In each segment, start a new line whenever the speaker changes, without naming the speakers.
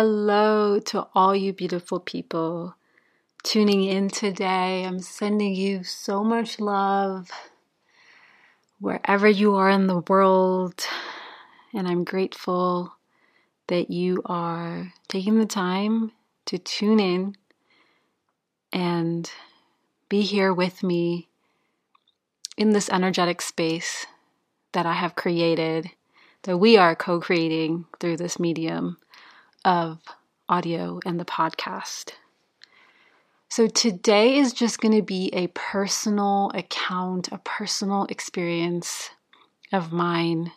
Hello to all you beautiful people tuning in today. I'm sending you so much love wherever you are in the world, and I'm grateful that you are taking the time to tune in and be here with me in this energetic space that I have created, that we are co creating through this medium of audio and the podcast. So today is just going to be a personal account, a personal experience of mine.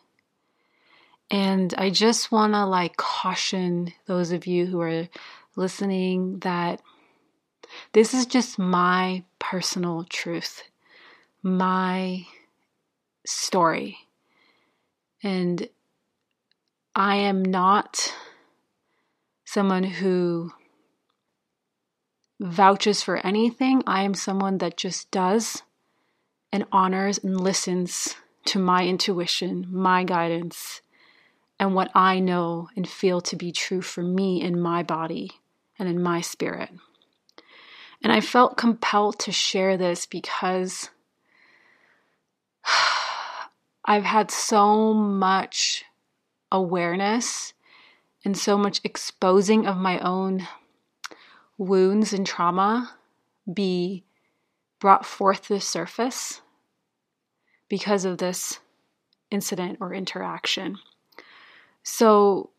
And I just want to like caution those of you who are listening that this is just my personal truth, my story. And I am not someone who vouches for anything. I am someone that just does and honors and listens to my intuition, my guidance, and what I know and feel to be true for me in my body and in my spirit. And I felt compelled to share this because I've had so much awareness and so much exposing of my own wounds and trauma be brought forth to the surface because of this incident or interaction. So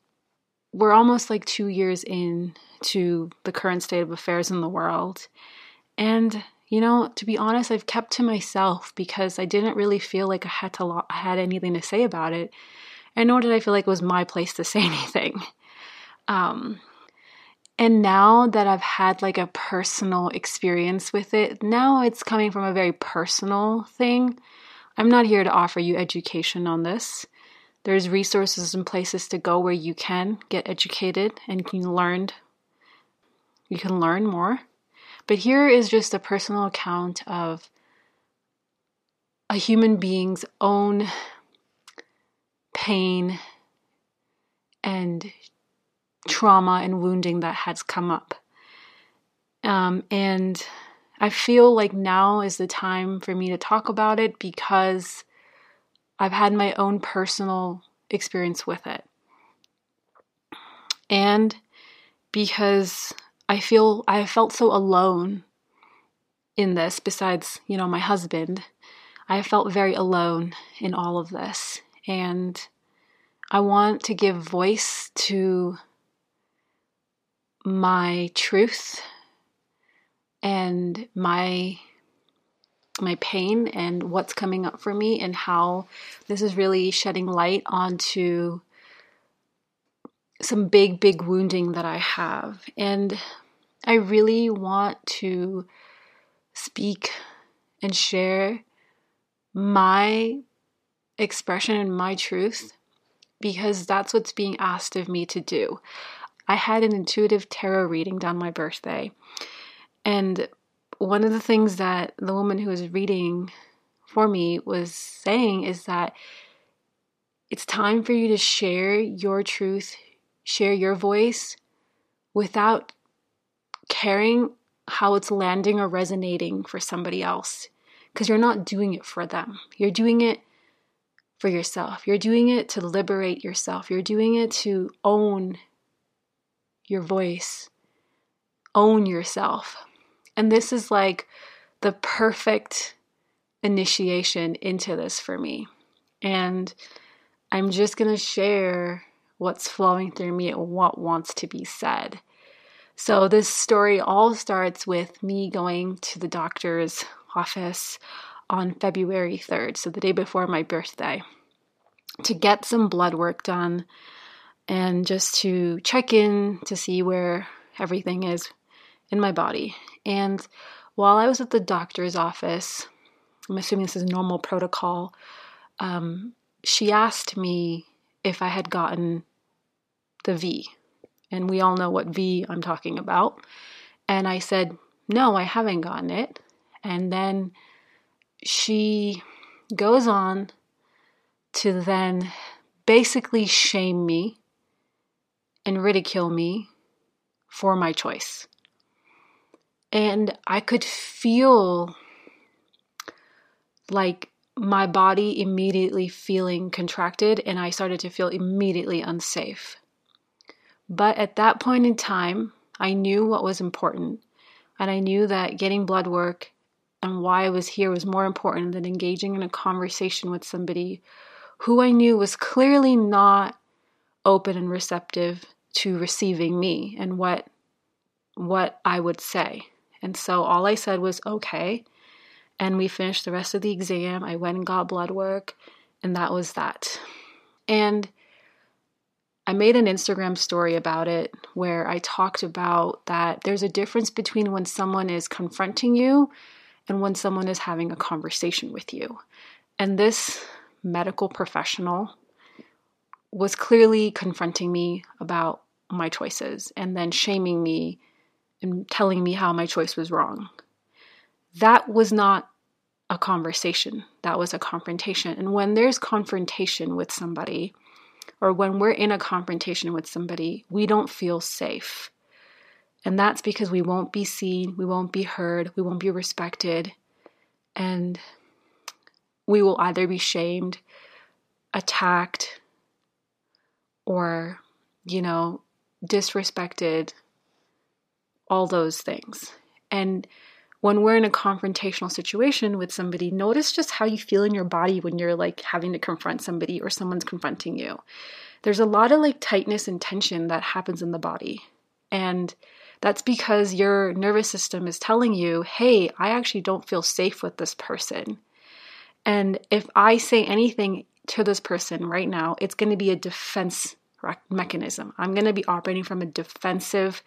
we're almost like two years in to the current state of affairs in the world. And you know, to be honest, I've kept to myself because I didn't really feel like I had to lo- had anything to say about it and nor did I feel like it was my place to say anything. Um, and now that I've had like a personal experience with it, now it's coming from a very personal thing. I'm not here to offer you education on this. There's resources and places to go where you can get educated and can learn you can learn more. But here is just a personal account of a human being's own pain and trauma and wounding that has come up. Um, and I feel like now is the time for me to talk about it because I've had my own personal experience with it. And because I feel I felt so alone in this, besides, you know, my husband, I felt very alone in all of this. And I want to give voice to my truth and my my pain and what's coming up for me and how this is really shedding light onto some big big wounding that I have. And I really want to speak and share my expression and my truth because that's what's being asked of me to do. I had an intuitive tarot reading done my birthday. And one of the things that the woman who was reading for me was saying is that it's time for you to share your truth, share your voice without caring how it's landing or resonating for somebody else. Because you're not doing it for them, you're doing it for yourself. You're doing it to liberate yourself, you're doing it to own your voice, own yourself. And this is like the perfect initiation into this for me. And I'm just going to share what's flowing through me and what wants to be said. So, this story all starts with me going to the doctor's office on February 3rd, so the day before my birthday, to get some blood work done and just to check in to see where everything is in my body. And while I was at the doctor's office, I'm assuming this is normal protocol, um, she asked me if I had gotten the V. And we all know what V I'm talking about. And I said, no, I haven't gotten it. And then she goes on to then basically shame me and ridicule me for my choice. And I could feel like my body immediately feeling contracted, and I started to feel immediately unsafe. But at that point in time, I knew what was important, and I knew that getting blood work and why I was here was more important than engaging in a conversation with somebody who I knew was clearly not open and receptive to receiving me and what what I would say. And so all I said was okay. And we finished the rest of the exam. I went and got blood work, and that was that. And I made an Instagram story about it where I talked about that there's a difference between when someone is confronting you and when someone is having a conversation with you. And this medical professional was clearly confronting me about my choices and then shaming me and telling me how my choice was wrong. That was not a conversation, that was a confrontation. And when there's confrontation with somebody, or when we're in a confrontation with somebody, we don't feel safe. And that's because we won't be seen, we won't be heard, we won't be respected, and we will either be shamed, attacked, or, you know, disrespected, all those things. And when we're in a confrontational situation with somebody, notice just how you feel in your body when you're like having to confront somebody or someone's confronting you. There's a lot of like tightness and tension that happens in the body. And that's because your nervous system is telling you, hey, I actually don't feel safe with this person. And if I say anything to this person right now, it's going to be a defense mechanism. I'm going to be operating from a defensive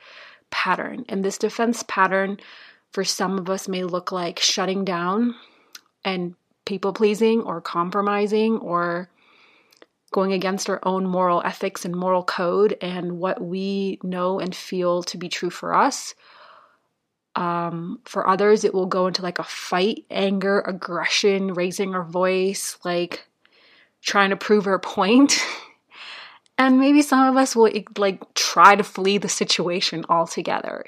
pattern. And this defense pattern for some of us may look like shutting down and people pleasing or compromising or going against our own moral ethics and moral code and what we know and feel to be true for us. Um, for others, it will go into like a fight, anger, aggression, raising our voice, like trying to prove our point. and maybe some of us will like try to flee the situation altogether.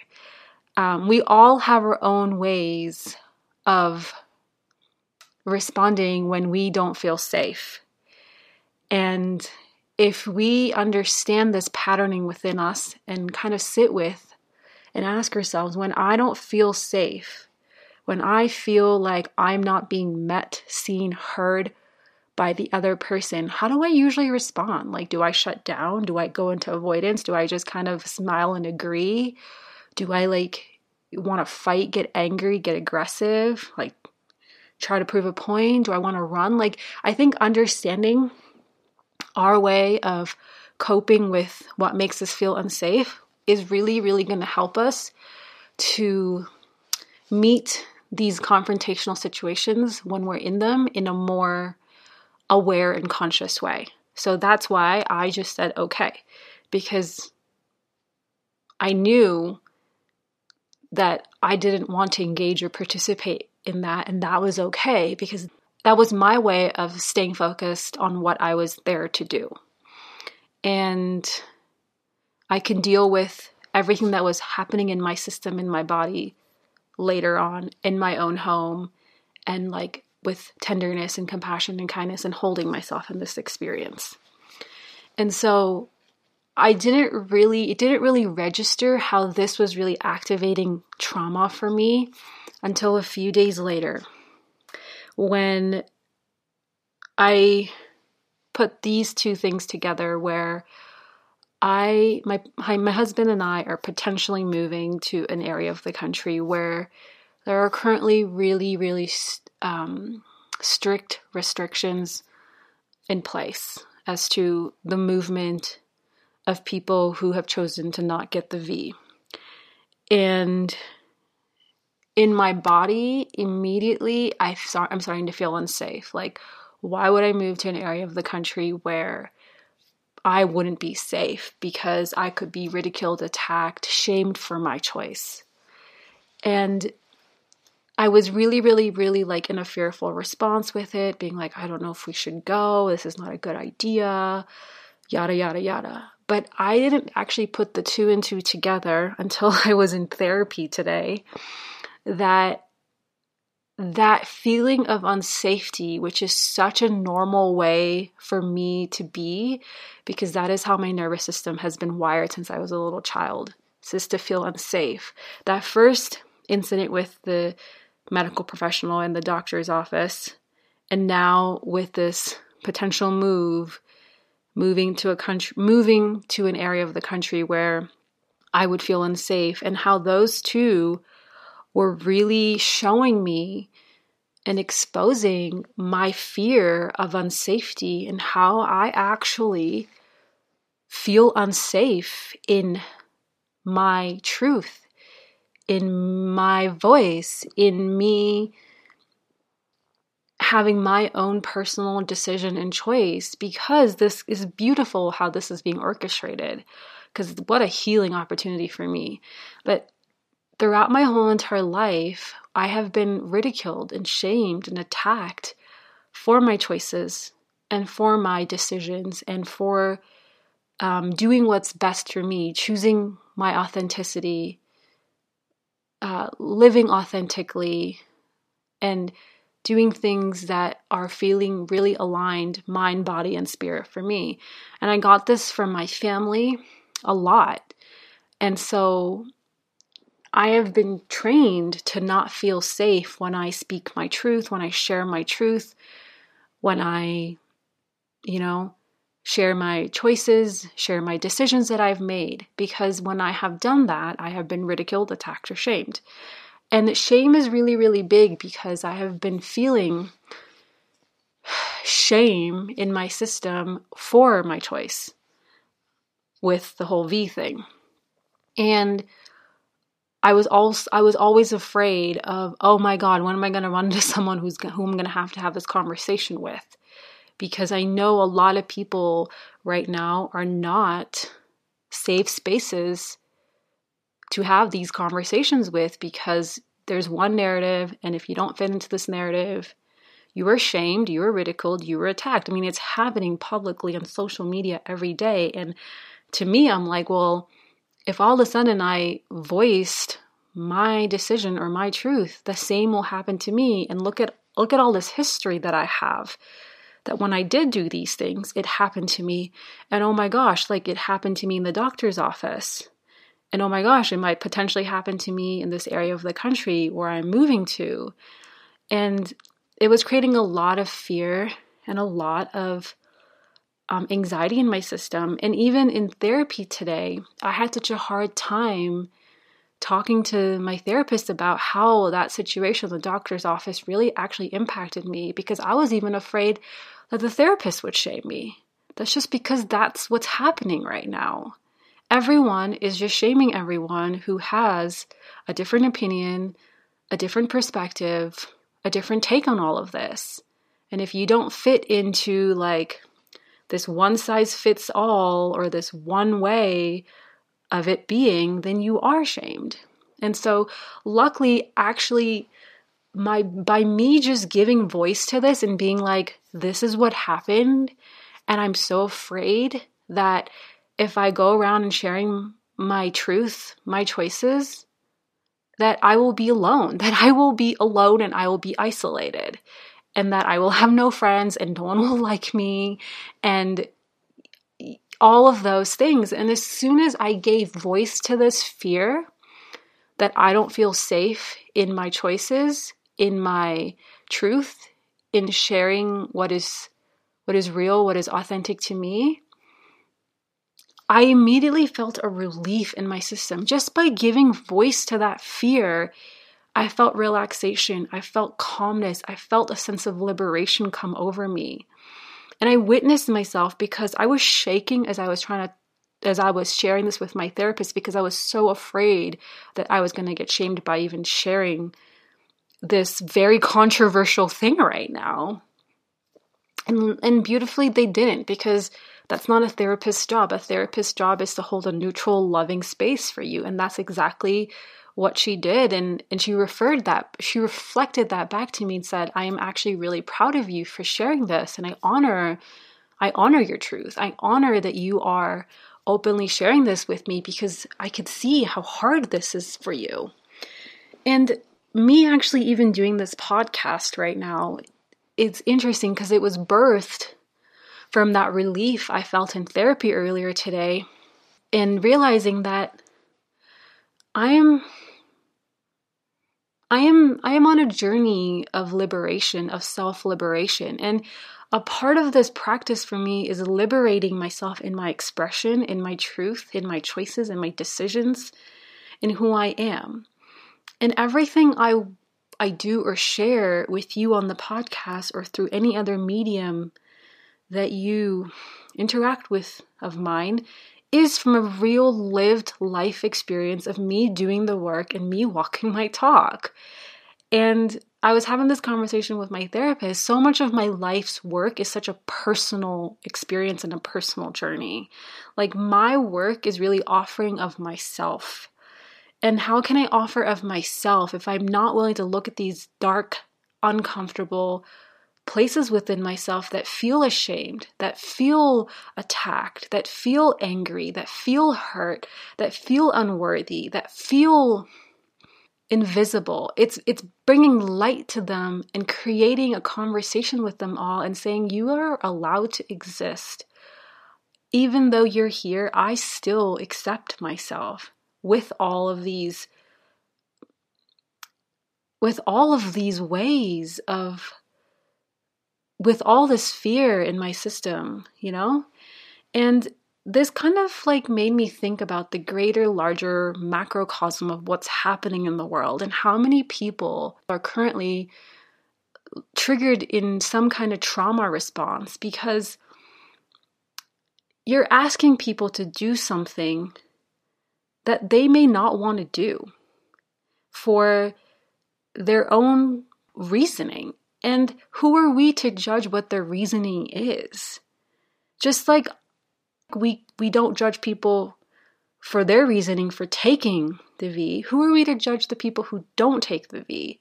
Um, we all have our own ways of responding when we don't feel safe. And if we understand this patterning within us and kind of sit with and ask ourselves when I don't feel safe, when I feel like I'm not being met, seen, heard, by the other person, how do I usually respond? Like, do I shut down? Do I go into avoidance? Do I just kind of smile and agree? Do I like want to fight, get angry, get aggressive, like try to prove a point? Do I want to run? Like, I think understanding our way of coping with what makes us feel unsafe is really, really going to help us to meet these confrontational situations when we're in them in a more aware and conscious way. So that's why I just said okay, because I knew that I didn't want to engage or participate in that, and that was okay because that was my way of staying focused on what I was there to do. And I can deal with everything that was happening in my system, in my body later on in my own home, and like with tenderness and compassion and kindness and holding myself in this experience. And so I didn't really, it didn't really register how this was really activating trauma for me until a few days later when I put these two things together where I my my husband and I are potentially moving to an area of the country where there are currently really really um, strict restrictions in place as to the movement of people who have chosen to not get the V. And in my body, immediately I I'm starting to feel unsafe. Like, why would I move to an area of the country where I wouldn't be safe because I could be ridiculed, attacked, shamed for my choice? And I was really, really, really like in a fearful response with it, being like, I don't know if we should go. This is not a good idea, yada, yada, yada. But I didn't actually put the two and two together until I was in therapy today that that feeling of unsafety, which is such a normal way for me to be, because that is how my nervous system has been wired since I was a little child, is to feel unsafe. That first incident with the medical professional in the doctor's office, and now with this potential move, moving to a country, moving to an area of the country where I would feel unsafe, and how those two were really showing me and exposing my fear of unsafety and how I actually feel unsafe in my truth in my voice, in me having my own personal decision and choice because this is beautiful how this is being orchestrated because what a healing opportunity for me. But throughout my whole entire life i have been ridiculed and shamed and attacked for my choices and for my decisions and for um, doing what's best for me choosing my authenticity uh, living authentically and doing things that are feeling really aligned mind, body, and spirit for me. And I got this from my family a lot. And so I have been trained to not feel safe when I speak my truth, when I share my truth, when I, you know, share my choices, share my decisions that I've made, because when I have done that, I have been ridiculed, attacked, or shamed. And shame is really, really big because I have been feeling shame in my system for my choice with the whole V thing. And I was also I was always afraid of oh my god when am I going to run into someone who's who I'm going to have to have this conversation with because I know a lot of people right now are not safe spaces to have these conversations with because there's one narrative, and if you don't fit into this narrative, you are shamed, you are ridiculed, you are attacked. I mean, it's happening publicly on social media every day. And to me, I'm like, well, if all of a sudden I voiced my decision or my truth, the same will happen to me. And look at look at all this history that I have that when I did do these things, it happened to me. And oh my gosh, like it happened to me in the doctor's office. And oh my gosh, it might potentially happen to me in this area of the country where I'm moving to. And it was creating a lot of fear and a lot of um, anxiety in my system. And even in therapy today, I had such a hard time talking to my therapist about how that situation in the doctor's office really actually impacted me because I was even afraid that the therapist would shame me. That's just because that's what's happening right now. Everyone is just shaming everyone who has a different opinion, a different perspective, a different take on all of this. And if you don't fit into like this one size fits all or this one way of it being, then you are shamed. And so, luckily, actually, my by me just giving voice to this and being like this is what happened and i'm so afraid that if i go around and sharing my truth my choices that i will be alone that i will be alone and i will be isolated and that i will have no friends and no one will like me and all of those things and as soon as i gave voice to this fear that i don't feel safe in my choices in my truth, in sharing what is what is real, what is authentic to me, I immediately felt a relief in my system just by giving voice to that fear. I felt relaxation. I felt calmness. I felt a sense of liberation come over me. And I witnessed myself because I was shaking as I was trying to as I was sharing this with my therapist because I was so afraid that I was going to get shamed by even sharing this very controversial thing right now. And and beautifully they didn't because that's not a therapist's job. A therapist's job is to hold a neutral, loving space for you. And that's exactly what she did. And, and she referred that, she reflected that back to me and said, I am actually really proud of you for sharing this. And I honor, I honor your truth. I honor that you are openly sharing this with me because I could see how hard this is for you. And me actually even doing this podcast right now, it's interesting because it was birthed from that relief I felt in therapy earlier today and realizing that I am I am I am on a journey of liberation, of self-liberation. And a part of this practice for me is liberating myself in my expression, in my truth, in my choices, in my decisions, in who I am. And everything I I do or share with you on the podcast or through any other medium that you interact with of mine is from a real lived life experience of me doing the work and me walking my talk. And I was having this conversation with my therapist. So much of my life's work is such a personal experience and a personal journey. Like, my work is really offering of myself. And how can I offer of myself if I'm not willing to look at these dark, uncomfortable, places within myself that feel ashamed, that feel attacked, that feel angry, that feel hurt, that feel unworthy, that feel invisible. It's it's bringing light to them and creating a conversation with them all and saying you are allowed to exist. Even though you're here, I still accept myself with all of these with all of these ways of with all this fear in my system, you know? And this kind of like made me think about the greater, larger macrocosm of what's happening in the world and how many people are currently triggered in some kind of trauma response because you're asking people to do something that they may not want to do for their own reasoning. And who are we to judge what their reasoning is? Just like we we don't judge people for their reasoning for taking the V, who are we to judge the people who don't take the V?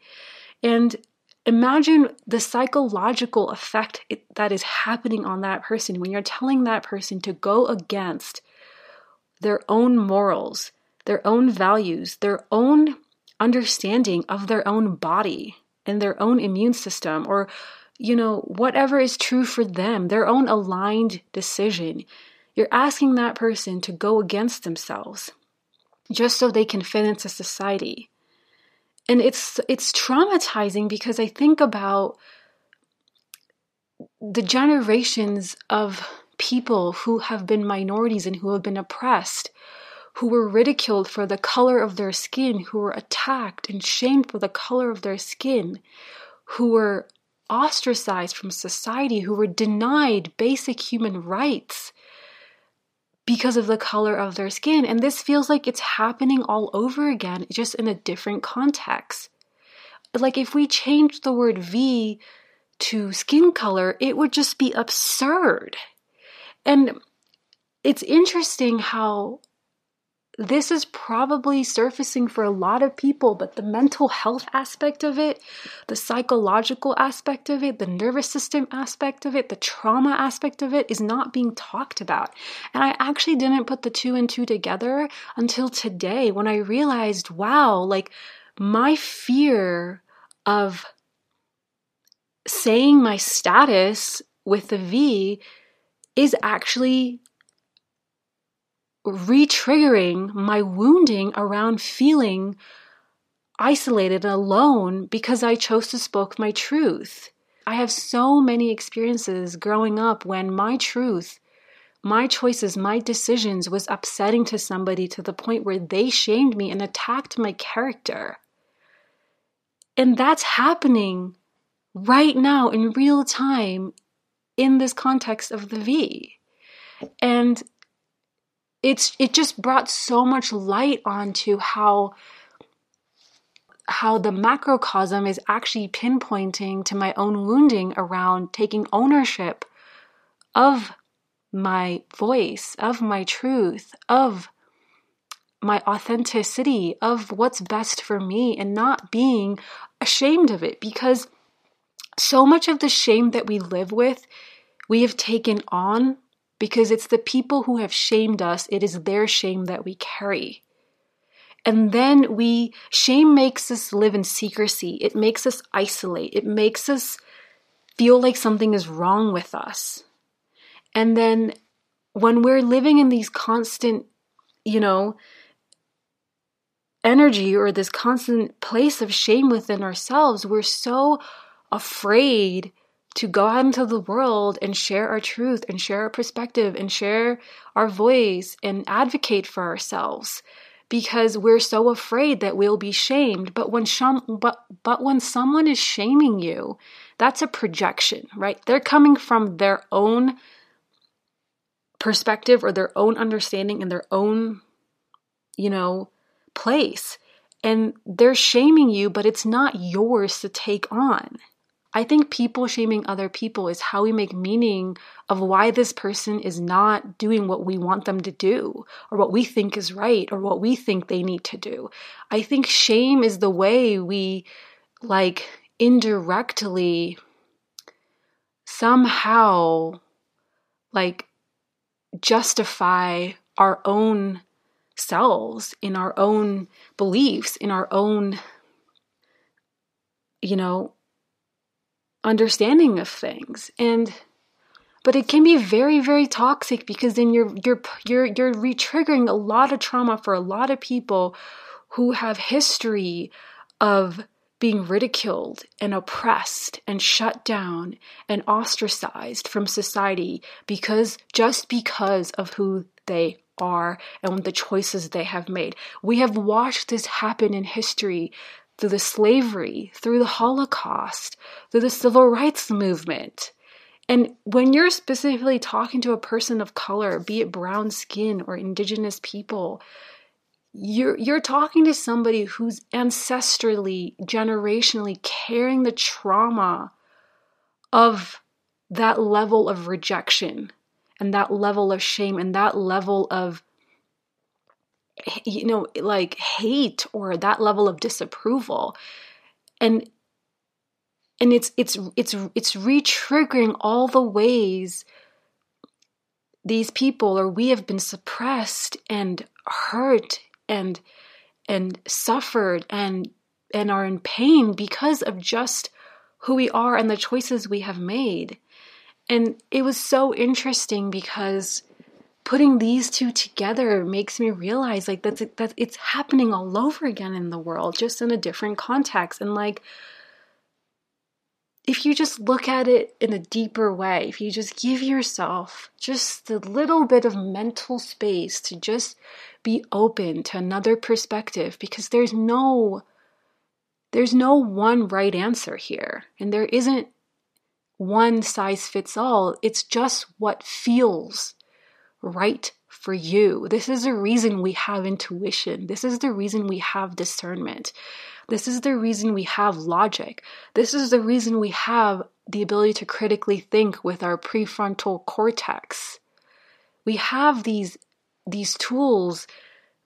And imagine the psychological effect that is happening on that person when you're telling that person to go against their own morals, their own values, their own understanding of their own body and their own immune system or you know whatever is true for them their own aligned decision. You're asking that person to go against themselves just so they can fit into society. And it's it's traumatizing because i think about the generations of people who have been minorities and who have been oppressed who were ridiculed for the color of their skin, who were attacked and shamed for the color of their skin, who were ostracized from society, who were denied basic human rights because of the color of their skin. And this feels like it's happening all over again, just in a different context. Like if we changed the word V to skin color, it would just be absurd. And it's interesting how this is probably surfacing for a lot of people, but the mental health aspect of it, the psychological aspect of it, the nervous system aspect of it, the trauma aspect of it is not being talked about. And I actually didn't put the two and two together until today when I realized wow, like my fear of saying my status with the V is actually re-triggering my wounding around feeling isolated and alone because I chose to spoke my truth. I have so many experiences growing up when my truth, my choices, my decisions was upsetting to somebody to the point where they shamed me and attacked my character. And that's happening right now in real time in this context of the V. And it's it just brought so much light onto how how the macrocosm is actually pinpointing to my own wounding around taking ownership of my voice, of my truth, of my authenticity, of what's best for me, and not being ashamed of it. Because so much of the shame that we live with, we have taken on because it's the people who have shamed us, it is their shame that we carry. And then we, shame makes us live in secrecy. It makes us isolate. It makes us feel like something is wrong with us. And then when we're living in these constant, you know, energy or this constant place of shame within ourselves, we're so afraid to go out into the world and share our truth and share our perspective and share our voice and advocate for ourselves because we're so afraid that we'll be shamed. But when shum, but but when someone is shaming you, that's a projection, right? They're coming from their own perspective or their own understanding and their own, you know, place. And they're shaming you, but it's not yours to take on. I think people shaming other people is how we make meaning of why this person is not doing what we want them to do, or what we think is right, or what we think they need to do. I think shame is the way we, like, indirectly somehow, like, justify our own selves in our own beliefs, in our own, you know, understanding of things and but it can be very very toxic because then you're you're you're you're re-triggering a lot of trauma for a lot of people who have history of being ridiculed and oppressed and shut down and ostracized from society because just because of who they are and the choices they have made. We have watched this happen in history through the slavery, through the Holocaust, through the civil rights movement. And when you're specifically talking to a person of color, be it brown skin or indigenous people, you're you're talking to somebody who's ancestrally, generationally carrying the trauma of that level of rejection and that level of shame and that level of you know like hate or that level of disapproval. And and it's it's it's it's re-triggering all the ways these people or we have been suppressed and hurt and and suffered and and are in pain because of just who we are and the choices we have made. And it was so interesting because putting these two together makes me realize like that's that it's happening all over again in the world just in a different context. And like if you just look at it in a deeper way if you just give yourself just a little bit of mental space to just be open to another perspective because there's no there's no one right answer here. And there isn't one size fits all. It's just what feels right for you. This is the reason we have intuition. This is the reason we have discernment. This is the reason we have logic. This is the reason we have the ability to critically think with our prefrontal cortex. We have these these tools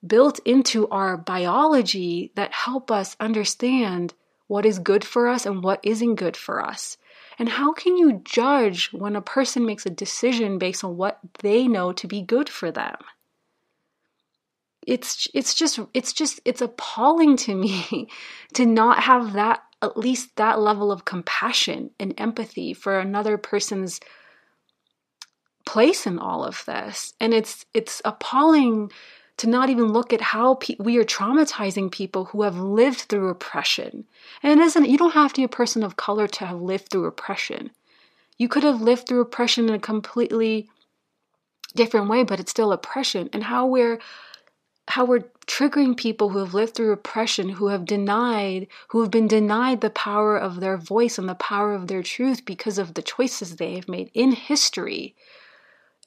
built into our biology that help us understand what is good for us and what isn't good for us. And how can you judge when a person makes a decision based on what they know to be good for them? It's it's just it's just it's appalling to me to not have that at least that level of compassion and empathy for another person's place in all of this. And it's it's appalling to not even look at how pe- we are traumatizing people who have lived through oppression. And it isn't, you don't have to be a person of color to have lived through oppression. You could have lived through oppression in a completely different way, but it's still oppression. And how we're how we're triggering people who have lived through oppression, who have denied, who have been denied the power of their voice and the power of their truth because of the choices they have made in history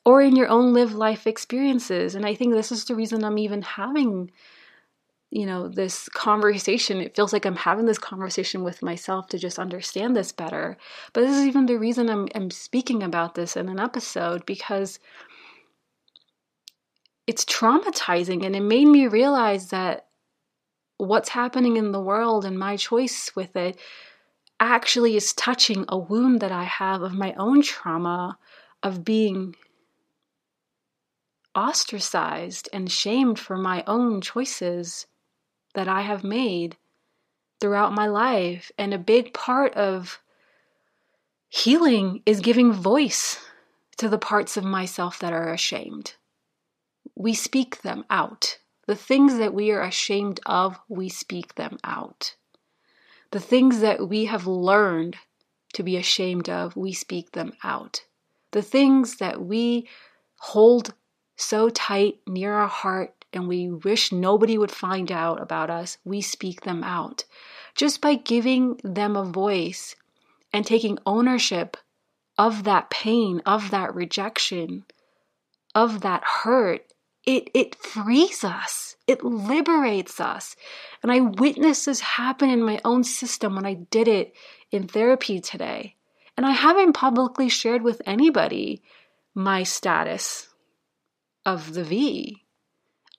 or in your own live life experiences. And I think this is the reason I'm even having you know this conversation it feels like i'm having this conversation with myself to just understand this better but this is even the reason i'm, I'm speaking about this in an episode because it's traumatizing and it made me realize that what's happening in the world and my choice with it actually is touching a wound that I have of my own trauma of being ostracized and shamed for my own choices that I have made throughout my life. And a big part of healing is giving voice to the parts of myself that are ashamed we speak them out. The things that we are ashamed of, we speak them out. The things that we have learned to be ashamed of, we speak them out. The things that we hold so tight near our heart and we wish nobody would find out about us, we speak them out. Just by giving them a voice and taking ownership of that pain, of that rejection, of that hurt, it it frees us. It liberates us. And i witnessed this happen in my own system when i did it in therapy today. And i haven't publicly shared with anybody my status of the v.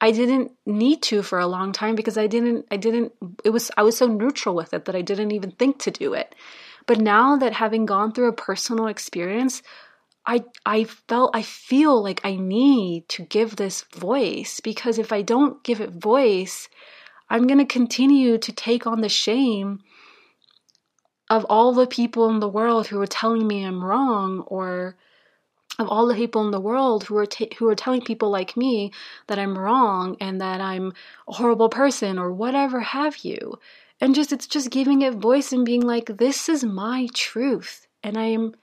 I didn't need to for a long time because i didn't i didn't it was i was so neutral with it that i didn't even think to do it. But now that having gone through a personal experience I I felt I feel like I need to give this voice because if I don't give it voice, I'm going to continue to take on the shame of all the people in the world who are telling me I'm wrong or of all the people in the world who are who are telling people like me that I'm wrong and that I'm a horrible person or whatever have you. And just it's just giving it voice and being like this is my truth and I'm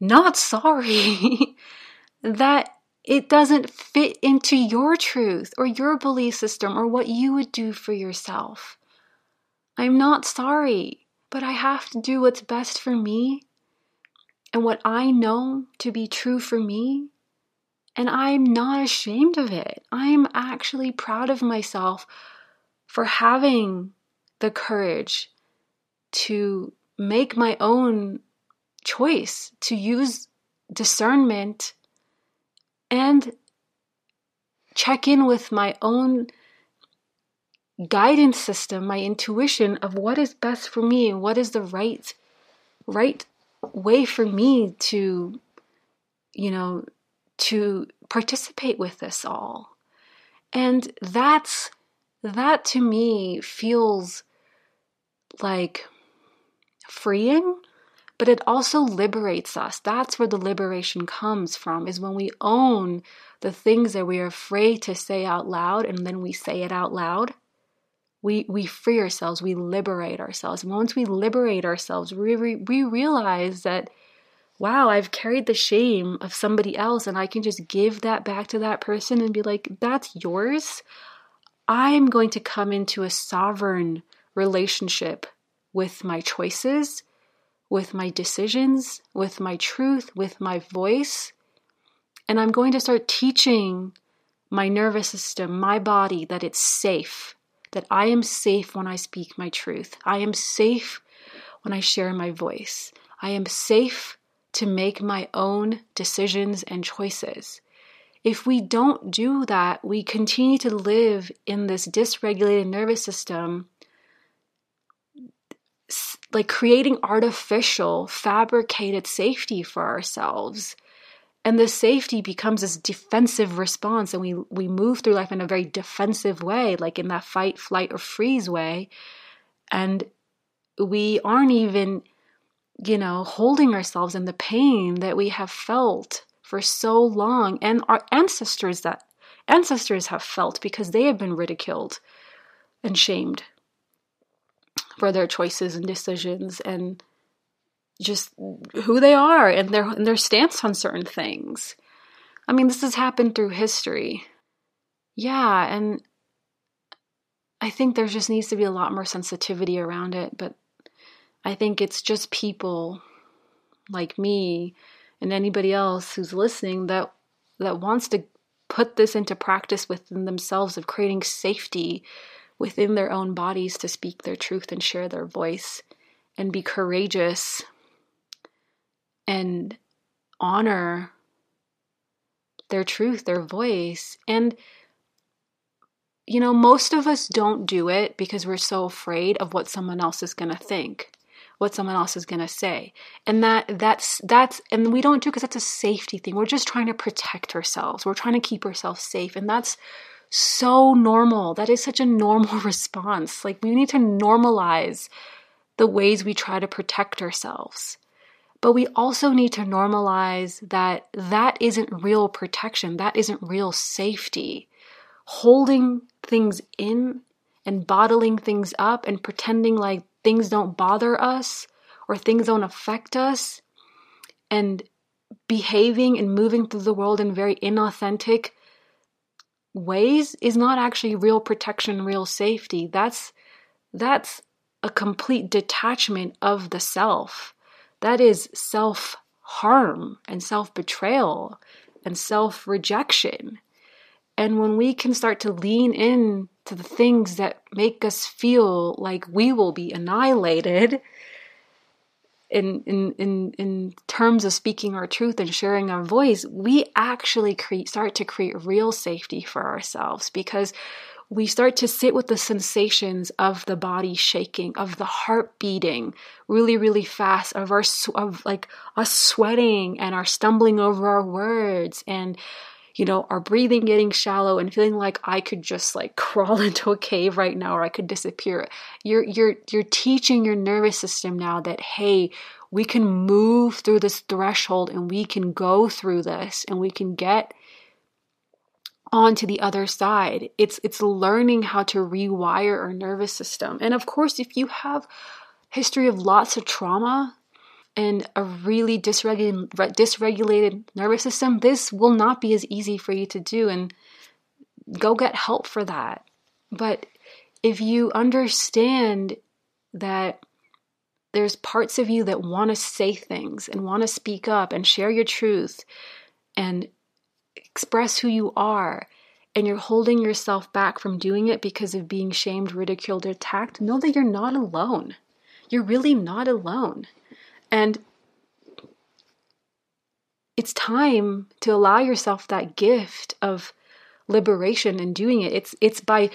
not sorry that it doesn't fit into your truth or your belief system or what you would do for yourself. I'm not sorry, but I have to do what's best for me and what I know to be true for me. And I'm not ashamed of it. I'm actually proud of myself for having the courage to make my own choice to use discernment and check in with my own guidance system, my intuition of what is best for me and what is the right right way for me to you know to participate with this all. And that's that to me feels like freeing but it also liberates us. That's where the liberation comes from, is when we own the things that we are afraid to say out loud and then we say it out loud. We, we free ourselves, we liberate ourselves. And once we liberate ourselves, we, we, we realize that, wow, I've carried the shame of somebody else and I can just give that back to that person and be like, that's yours. I'm going to come into a sovereign relationship with my choices with my decisions, with my truth, with my voice. And I'm going to start teaching my nervous system, my body, that it's safe, that I am safe when I speak my truth. I am safe when I share my voice. I am safe to make my own decisions and choices. If we don't do that, we continue to live in this dysregulated nervous system like creating artificial, fabricated safety for ourselves. And the safety becomes this defensive response, and we, we move through life in a very defensive way, like in that fight, flight, or freeze way. And we aren't even, you know, holding ourselves in the pain that we have felt for so long, and our ancestors that ancestors have felt because they have been ridiculed and shamed for their choices and decisions and just who they are and their and their stance on certain things. I mean, this has happened through history. Yeah, and I think there just needs to be a lot more sensitivity around it, but I think it's just people like me and anybody else who's listening that that wants to put this into practice within themselves of creating safety within their own bodies to speak their truth and share their voice and be courageous and honor their truth, their voice. And, you know, most of us don't do it because we're so afraid of what someone else is going to think what someone else is going to say. And that that's that's and we don't do because that's a safety thing. We're just trying to protect ourselves. We're trying to keep ourselves safe and that's so normal. That is such a normal response. Like we need to normalize the ways we try to protect ourselves but we also need to normalize that that isn't real protection, that isn't real safety. Holding things in and bottling things up and pretending like things don't bother us or things don't affect us and behaving and moving through the world in very inauthentic ways is not actually real protection, real safety. That's that's a complete detachment of the self that is self harm and self betrayal and self rejection. And when we can start to lean in to the things that make us feel like we will be annihilated in, in, in, in terms of speaking our truth and sharing our voice, we actually create, start to create real safety for ourselves because we start to sit with the sensations of the body shaking, of the heart beating really, really fast, of our of like us sweating and our stumbling over our words and you know, our breathing getting shallow and feeling like I could just like crawl into a cave right now or I could disappear. You're you're you're teaching your nervous system now that hey, we can move through this threshold and we can go through this and we can get onto the other side. It's it's learning how to rewire our nervous system. And of course, if you have history of lots of trauma and a really dysregulated, dysregulated nervous system, this will not be as easy for you to do and go get help for that. But if you understand that there's parts of you that want to say things and want to speak up and share your truth and express who you are and you're holding yourself back from doing it because of being shamed, ridiculed, or attacked, know that you're not alone. You're really not alone. And it's time to allow yourself that gift of liberation and doing it. It's it's by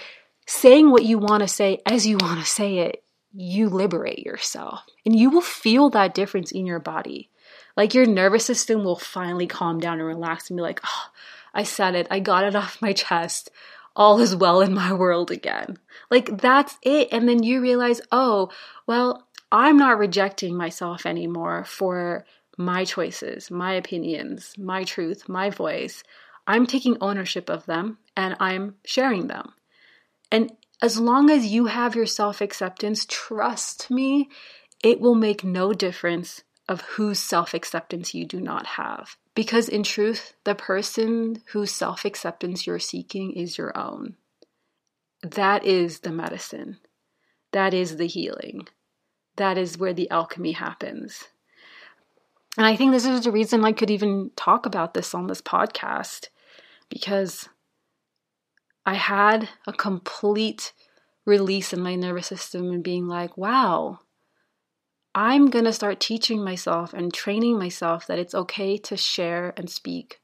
saying what you want to say as you want to say it, you liberate yourself. And you will feel that difference in your body. Like your nervous system will finally calm down and relax and be like, oh, I said it. I got it off my chest. All is well in my world again. Like that's it. And then you realize, oh, well, I'm not rejecting myself anymore for my choices, my opinions, my truth, my voice. I'm taking ownership of them and I'm sharing them. And as long as you have your self acceptance, trust me, it will make no difference of whose self acceptance you do not have. Because in truth, the person whose self acceptance you're seeking is your own. That is the medicine. That is the healing. That is where the alchemy happens. And I think this is the reason I could even talk about this on this podcast because I had a complete release in my nervous system and being like, wow, I'm going to start teaching myself and training myself that it's okay to share and speak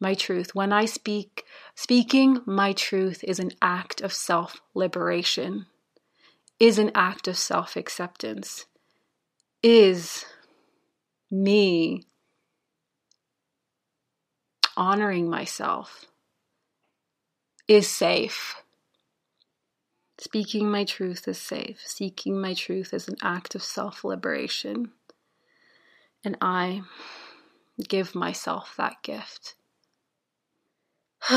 my truth. When I speak, speaking my truth is an act of self liberation, is an act of self acceptance, is me honoring myself, is safe. Speaking my truth is safe. Seeking my truth is an act of self liberation. And I give myself that gift.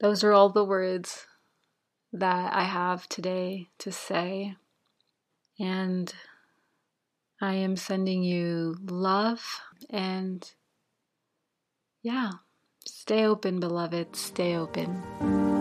Those are all the words that I have today to say. And I am sending you love and yeah, Stay open, beloved. Stay open.